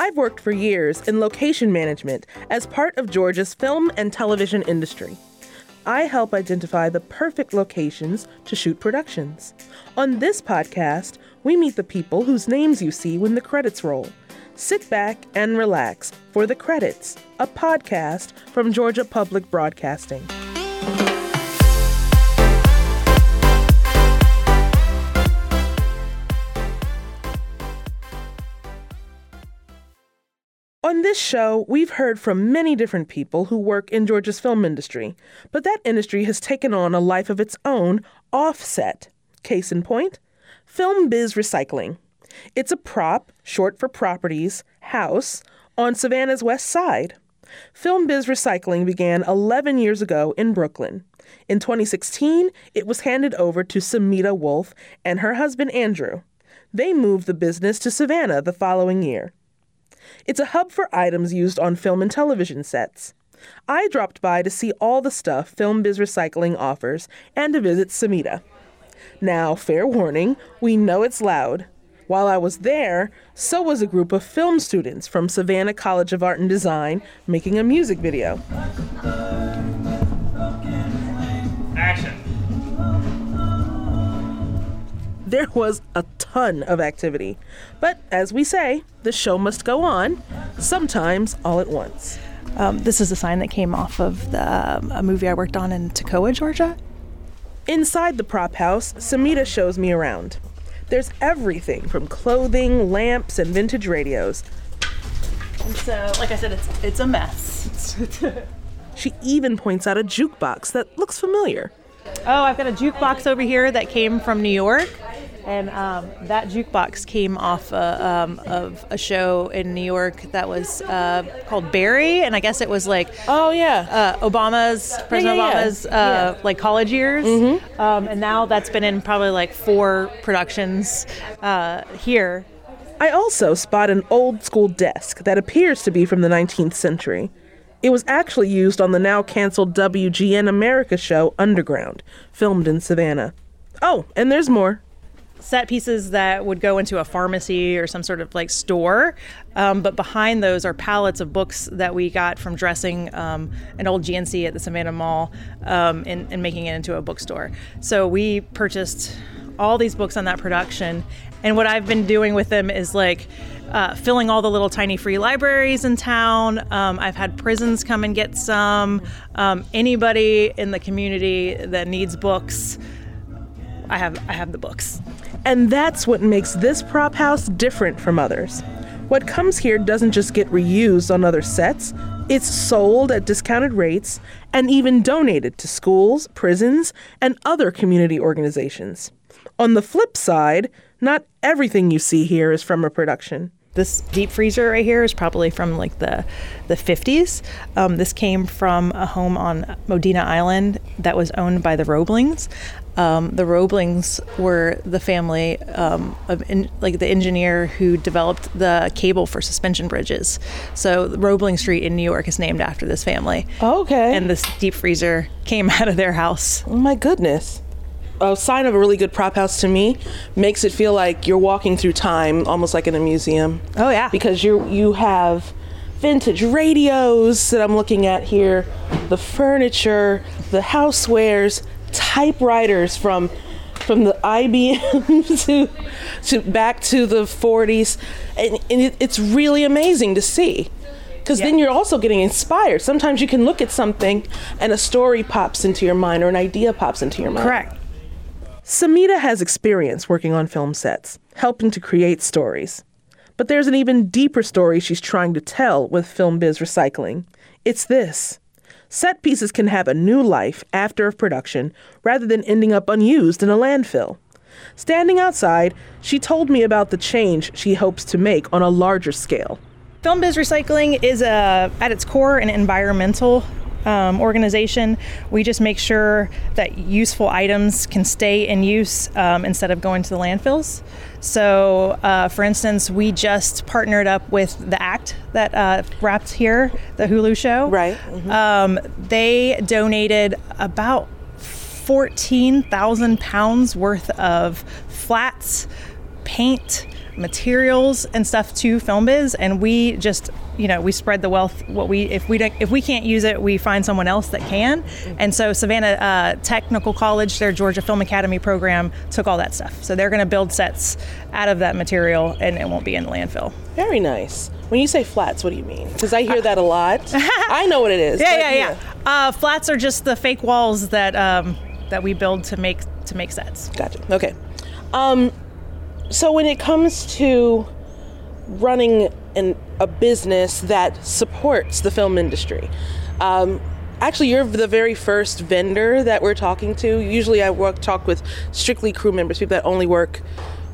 I've worked for years in location management as part of Georgia's film and television industry. I help identify the perfect locations to shoot productions. On this podcast, we meet the people whose names you see when the credits roll. Sit back and relax for The Credits, a podcast from Georgia Public Broadcasting. On this show, we've heard from many different people who work in Georgia's film industry, but that industry has taken on a life of its own offset. Case in point, Film Biz Recycling. It's a prop, short for properties, house on Savannah's west side. Film Biz Recycling began 11 years ago in Brooklyn. In 2016, it was handed over to Samita Wolf and her husband Andrew. They moved the business to Savannah the following year. It's a hub for items used on film and television sets. I dropped by to see all the stuff Film Biz Recycling offers and to visit Samita. Now, fair warning, we know it's loud. While I was there, so was a group of film students from Savannah College of Art and Design making a music video. Action. There was a ton of activity. But as we say, the show must go on, sometimes all at once. Um, this is a sign that came off of the, um, a movie I worked on in Toccoa, Georgia. Inside the prop house, Samita shows me around. There's everything from clothing, lamps, and vintage radios. And so, like I said, it's it's a mess. She even points out a jukebox that looks familiar. oh, I've got a jukebox over here that came from New York, and um, that jukebox came off uh, um, of a show in New York that was uh, called Barry, and I guess it was like Oh, yeah. uh, Obama's President yeah, yeah. Obama's uh, Yeah. like college years, um, and now that's been in probably like four productions uh, here. I also spot an old school desk that appears to be from the 19th century. It was actually used on the now canceled WGN America show Underground, filmed in Savannah. Oh, and there's more. Set pieces that would go into a pharmacy or some sort of like store. Um, but behind those are pallets of books that we got from dressing um, an old GNC at the Savannah Mall um, and, and making it into a bookstore. So we purchased all these books on that production. And what I've been doing with them is like uh, filling all the little tiny free libraries in town. Um, I've had prisons come and get some. Um, anybody in the community that needs books, I have I have the books. And that's what makes this prop house different from others. What comes here doesn't just get reused on other sets, it's sold at discounted rates and even donated to schools, prisons, and other community organizations. On the flip side, not everything you see here is from a production. This deep freezer right here is probably from like the the 50s. Um, this came from a home on Modena Island that was owned by the Roeblings. Um, the Roeblings were the family um, of in, like the engineer who developed the cable for suspension bridges. So Roebling Street in New York is named after this family. Okay. And this deep freezer came out of their house. Oh my goodness. A sign of a really good prop house to me makes it feel like you're walking through time, almost like in a museum. Oh yeah. Because you you have vintage radios that I'm looking at here, the furniture, the housewares, typewriters from from the IBM to to back to the 40s, and, and it, it's really amazing to see. Because then you're also getting inspired. Sometimes you can look at something and a story pops into your mind or an idea pops into your mind. Correct. Samita has experience working on film sets, helping to create stories. But there's an even deeper story she's trying to tell with Film Biz Recycling. It's this set pieces can have a new life after production rather than ending up unused in a landfill. Standing outside, she told me about the change she hopes to make on a larger scale. Film Biz Recycling is a, at its core an environmental um, organization. We just make sure that useful items can stay in use um, instead of going to the landfills. So, uh, for instance, we just partnered up with the ACT that uh, wrapped here, the Hulu show. Right. Um, they donated about 14,000 pounds worth of flats, paint, materials and stuff to film biz and we just you know we spread the wealth what we if we don't if we can't use it we find someone else that can and so savannah uh, technical college their georgia film academy program took all that stuff so they're going to build sets out of that material and it won't be in the landfill Very nice. When you say flats, what do you mean? Because I hear that a lot. I know what it is. yeah yeah yeah uh, flats are just the fake walls that um, that we build to make to make sets Gotcha. Okay. Um, so when it comes to running an, a business that supports the film industry, um, actually, you're the very first vendor that we're talking to. Usually, I work talk with strictly crew members, people that only work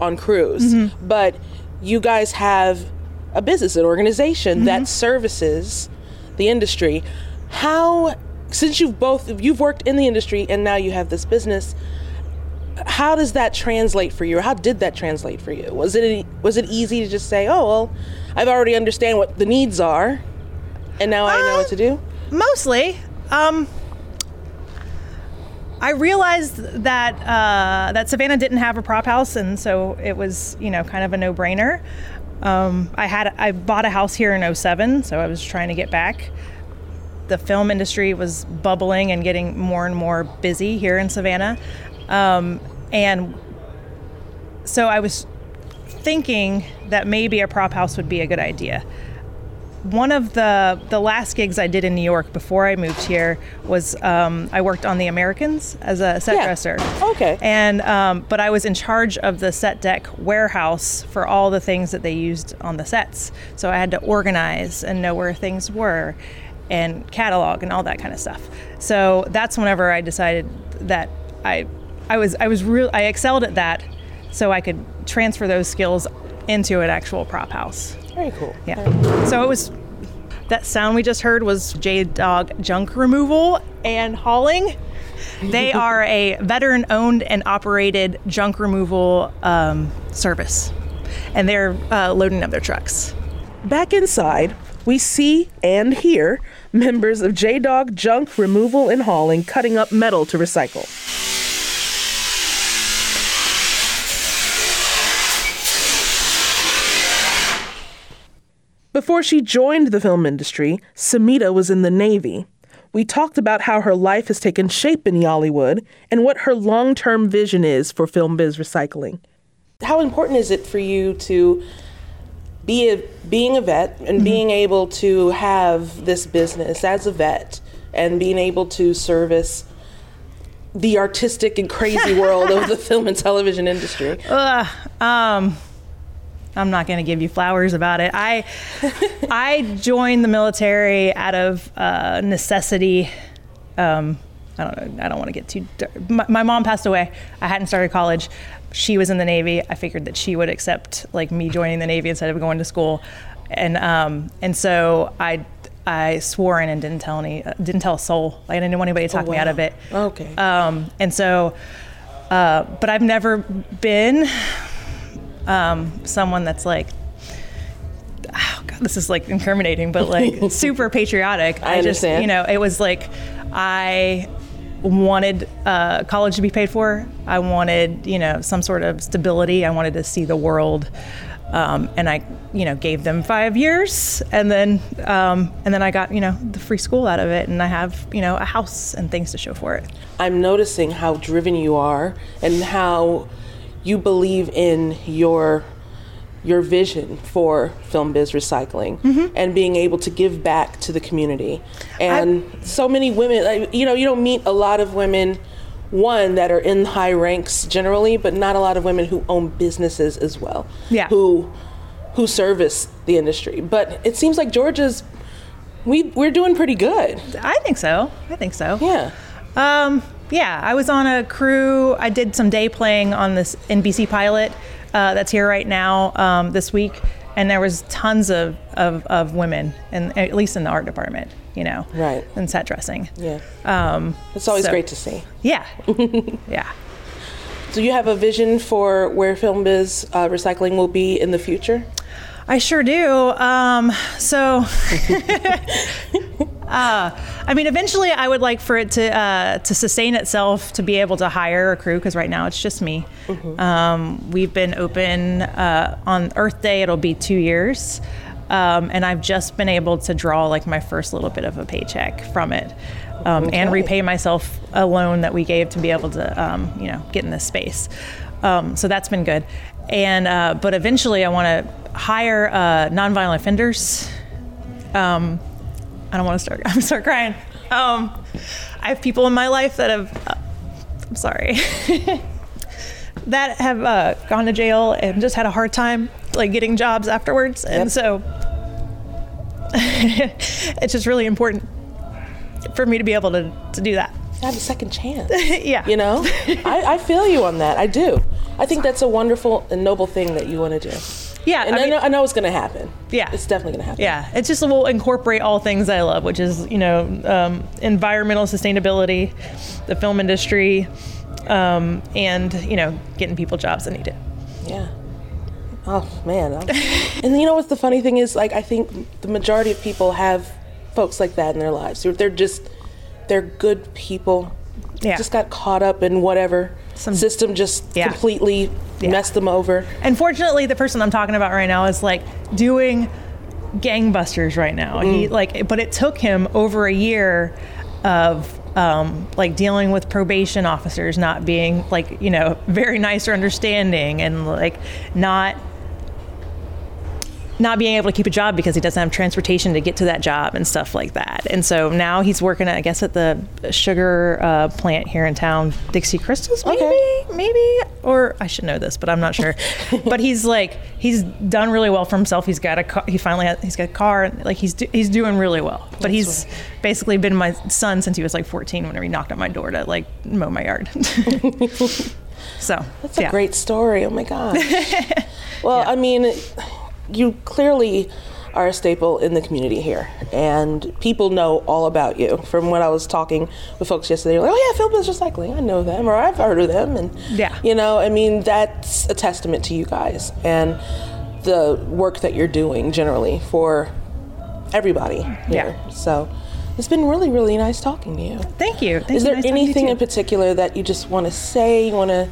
on crews, but you guys have a business, an organization that services the industry. How, since you've both you've worked in the industry and now you have this business, how does that translate for you? Or how did that translate for you? Was it was it easy to just say, "Oh, well, I've already understand what the needs are, and now I know what to do"? Mostly. Um, I realized that uh, that Savannah didn't have a prop house, and so it was, you know, kind of a no-brainer. Um, I had I bought a house here in 07, so I was trying to get back. The film industry was bubbling and getting more and more busy here in Savannah, um, and so I was thinking that maybe a prop house would be a good idea one of the the last gigs I did in New York before I moved here was um, I worked on The Americans as a set Yeah. dresser. Okay. And um, but I was in charge of the set dec warehouse for all the things that they used on the sets. So I had to organize and know where things were, and catalog and all that kind of stuff. So that's whenever I decided that I I was I was real I excelled at that, so I could transfer those skills into an actual prop house. Very cool. Yeah. So it was that sound we just heard was J Dog Junk Removal and Hauling. They are a veteran owned and operated junk removal um, service, and they're uh, loading up their trucks. Back inside, we see and hear members of J Dog Junk Removal and Hauling cutting up metal to recycle. Before she joined the film industry, Samita was in the Navy. We talked about how her life has taken shape in Hollywood and what her long term vision is for film biz recycling. How important is it for you to be a, being a vet and being able to have this business as a vet and being able to service the artistic and crazy world of the film and television industry? Um, I'm not going to give you flowers about it. I I joined the military out of uh, necessity. Um, I don't know. I don't want to get too. My, my mom passed away. I hadn't started college. She was in the Navy. I figured that she would accept like me joining the Navy instead of going to school, and um, and so I I swore in and didn't tell any didn't tell a soul. Like, I didn't want anybody to talk me out of it. Okay. Um, and so, uh, but I've never been um, someone that's like, oh God, this is like incriminating, but like super patriotic. I just, understand. you know, it was like I wanted uh, college to be paid for. I wanted, you know, some sort of stability. I wanted to see the world. Um, and I, you know, gave them five years, and then, um, and then I got, you know, the free school out of it, and I have, you know, a house and things to show for it. I'm noticing how driven you are and how you believe in your your vision for film biz recycling and being able to give back to the community. And so many women, like, you know, you don't meet a lot of women one that are in high ranks generally, but not a lot of women who own businesses as well. Yeah. Who who service the industry. But it seems like Georgia's we we're doing pretty good. I think so. I think so. Yeah. Um, yeah, I was on a crew. I did some day playing on this NBC pilot uh, that's here right now um, this week, and there was tons of, of, of women, and at least in the art department. you know, Right. and set dressing. Yeah. Um, it's always so- great to see. Yeah, yeah. Do you have a vision for where Film Biz uh, recycling will be in the future? I sure do. Um, so, uh, I mean, eventually, I would like for it to uh, to sustain itself, to be able to hire a crew. Because right now, it's just me. Um, we've been open uh, on Earth Day. It'll be two years, um, and I've just been able to draw like my first little bit of a paycheck from it, um, and repay myself a loan that we gave to be able to, um, you know, get in this space. Um, so that's been good. And uh, but eventually, I want to hire uh, nonviolent offenders. Um, I don't want to start. I'm start crying. Um, I have people in my life that have. Uh, I'm sorry. that have uh, gone to jail and just had a hard time like getting jobs afterwards, and Yep. so it's just really important for me to be able to, to do that. Have a second chance. yeah. You know, I, I feel you on that. I do. I think that's a wonderful and noble thing that you want to do. Yeah. And I, I know, I know it's going to happen. Yeah. It's definitely going to happen. Yeah, it's just we'll incorporate all things I love, which is you know um, environmental sustainability, the film industry, um, and you know getting people jobs that need it. Yeah. Oh man. And you know what's the funny thing is? Like I think the majority of people have folks like that in their lives. They're, they're just they're good people. Yeah. Just got caught up in whatever Some- system just Yeah. completely Yeah. messed them over. And fortunately, the person I'm talking about right now is like doing gangbusters right now. He like, but it took him over a year of um, like dealing with probation officers not being like you know very nice or understanding and like not not being able to keep a job because he doesn't have transportation to get to that job and stuff like that. And so now he's working, at, I guess, at the sugar uh, plant here in town, Dixie Crystals, maybe, Okay. maybe, or I should know this, but I'm not sure. but he's like, he's done really well for himself. He's got a car. He finally has, he's got a car. And like he's do, he's doing really well. But he's basically been my son since he was like 14. Whenever he knocked on my door to like mow my yard. so That's a yeah. great story. Oh my gosh. well, I mean, you clearly are a staple in the community here, and people know all about you. From when I was talking with folks yesterday, like, "Oh yeah, Film Biz Recycling, I know them, or I've heard of them," and Yeah. you know, I mean, that's a testament to you guys and the work that you're doing generally for everybody here. Yeah. So. It's been really, really nice talking to you. Thank you. Thank Is you. there Nice talking to you, anything in particular that you just want to say? You want to?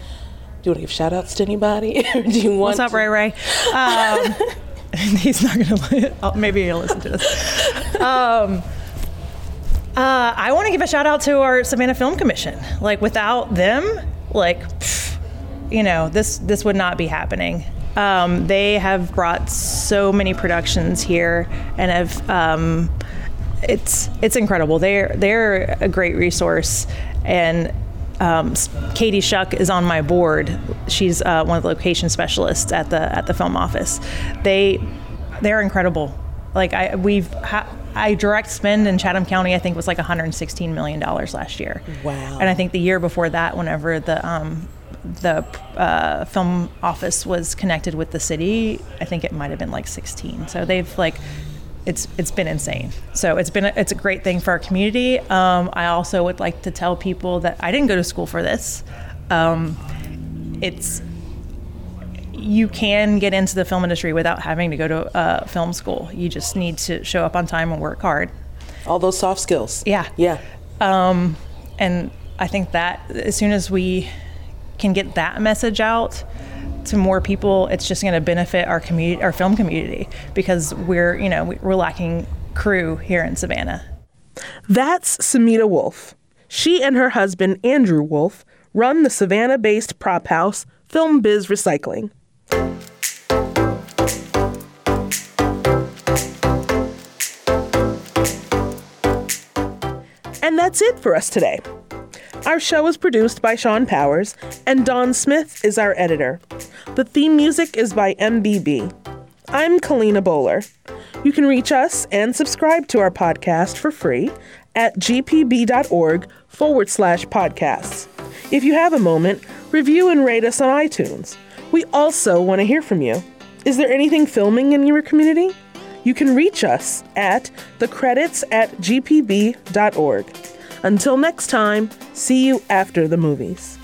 Do you want to give shout outs to anybody? do you want? What's up, to- Ray Ray? Um, he's not gonna. Oh, maybe he'll listen to this. Um, uh, I want to give a shout out to our Savannah Film Commission. Like without them, like pff, you know, this this would not be happening. Um, they have brought so many productions here and have. Um, it's it's incredible. They're they're a great resource, and um, Katie Shuck is on my board. She's uh, one of the location specialists at the at the film office. They they're incredible. Like I we've ha- I direct spend in Chatham County I think was like 116 million dollars last year. Wow. And I think the year before that, whenever the um, the uh, film office was connected with the city, I think it might have been like 16. So they've like it's it's been insane. So it's been a, it's a great thing for our community. Um, I also would like to tell people that I didn't go to school for this. Um, it's you can get into the film industry without having to go to uh, film school. You just need to show up on time and work hard. All those soft skills. Yeah. Yeah. Um, and I think that as soon as we can get that message out to more people, it's just going to benefit our community, our film community, because we're you know we're lacking crew here in Savannah. That's Samita Wolf. She and her husband, Andrew Wolf, run the Savannah based prop house, Film Biz Recycling. And that's it for us today. Our show is produced by Sean Powers, and Don Smith is our editor. The theme music is by MBB. I'm Kalina Bowler. You can reach us and subscribe to our podcast for free at gpb.org forward slash podcasts. If you have a moment, review and rate us on iTunes. We also want to hear from you. Is there anything filming in your community? You can reach us at thecredits at gpb.org. Until next time, see you after the movies.